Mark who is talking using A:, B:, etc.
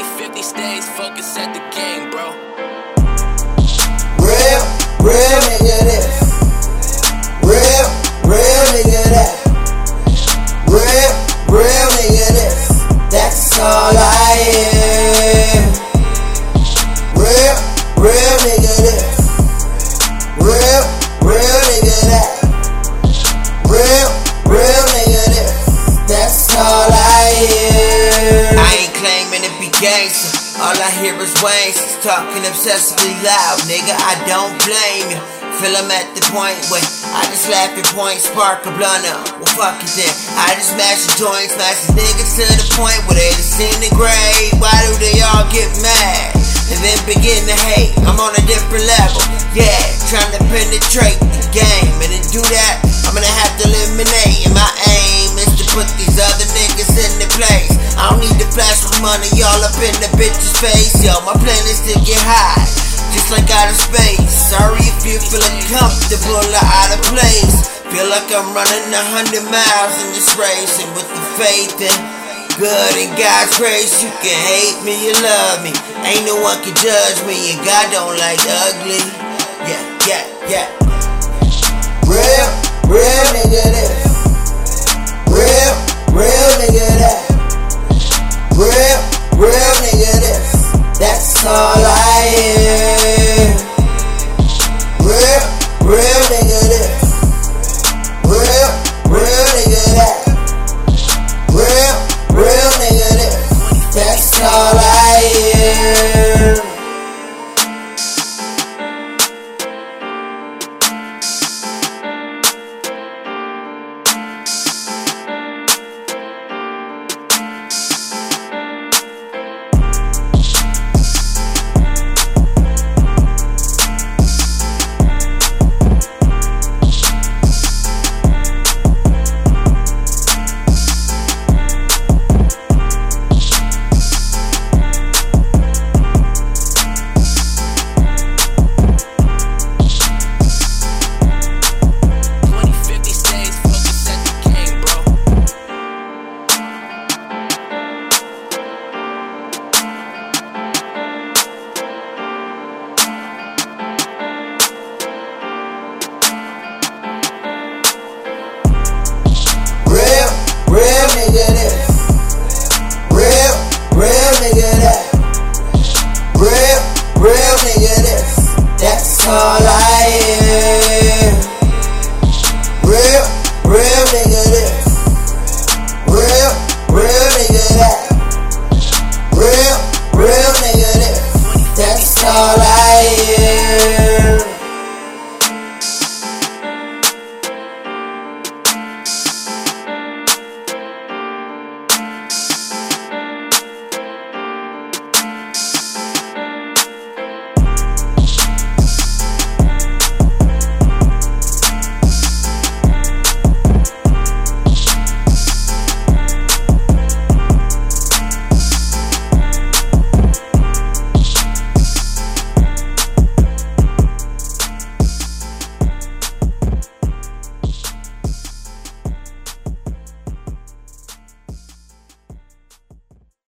A: Nowadays, focus at the game, bro.
B: Real, real nigga this. Real, real nigga that. Real, real nigga this. That's all I am. Real, real nigga this. Real, real nigga that. Real, real nigga this. That's all I am.
C: I ain't claiming gangster. All I hear is Wayne talking obsessively loud. Nigga, I don't blame you. Feel I'm at the point where I just laugh and point, spark a blunt up. Well, fuck it then. I just smash the joints, smash the niggas to the point where they disintegrate. Why do they all get mad? And then begin to hate. I'm on a different level. Yeah, trying to penetrate the game. And to do that, Plastic with money all up in the bitch's face. Yo, my plan is to get high, just like out of space. Sorry if you feel uncomfortable or out of place. Feel like I'm running a hundred miles in this race, and with the faith and good and God's grace, you can hate me, you love me. Ain't no one can judge me, and God don't like ugly. Yeah, yeah, yeah. Real, real nigga. That sola.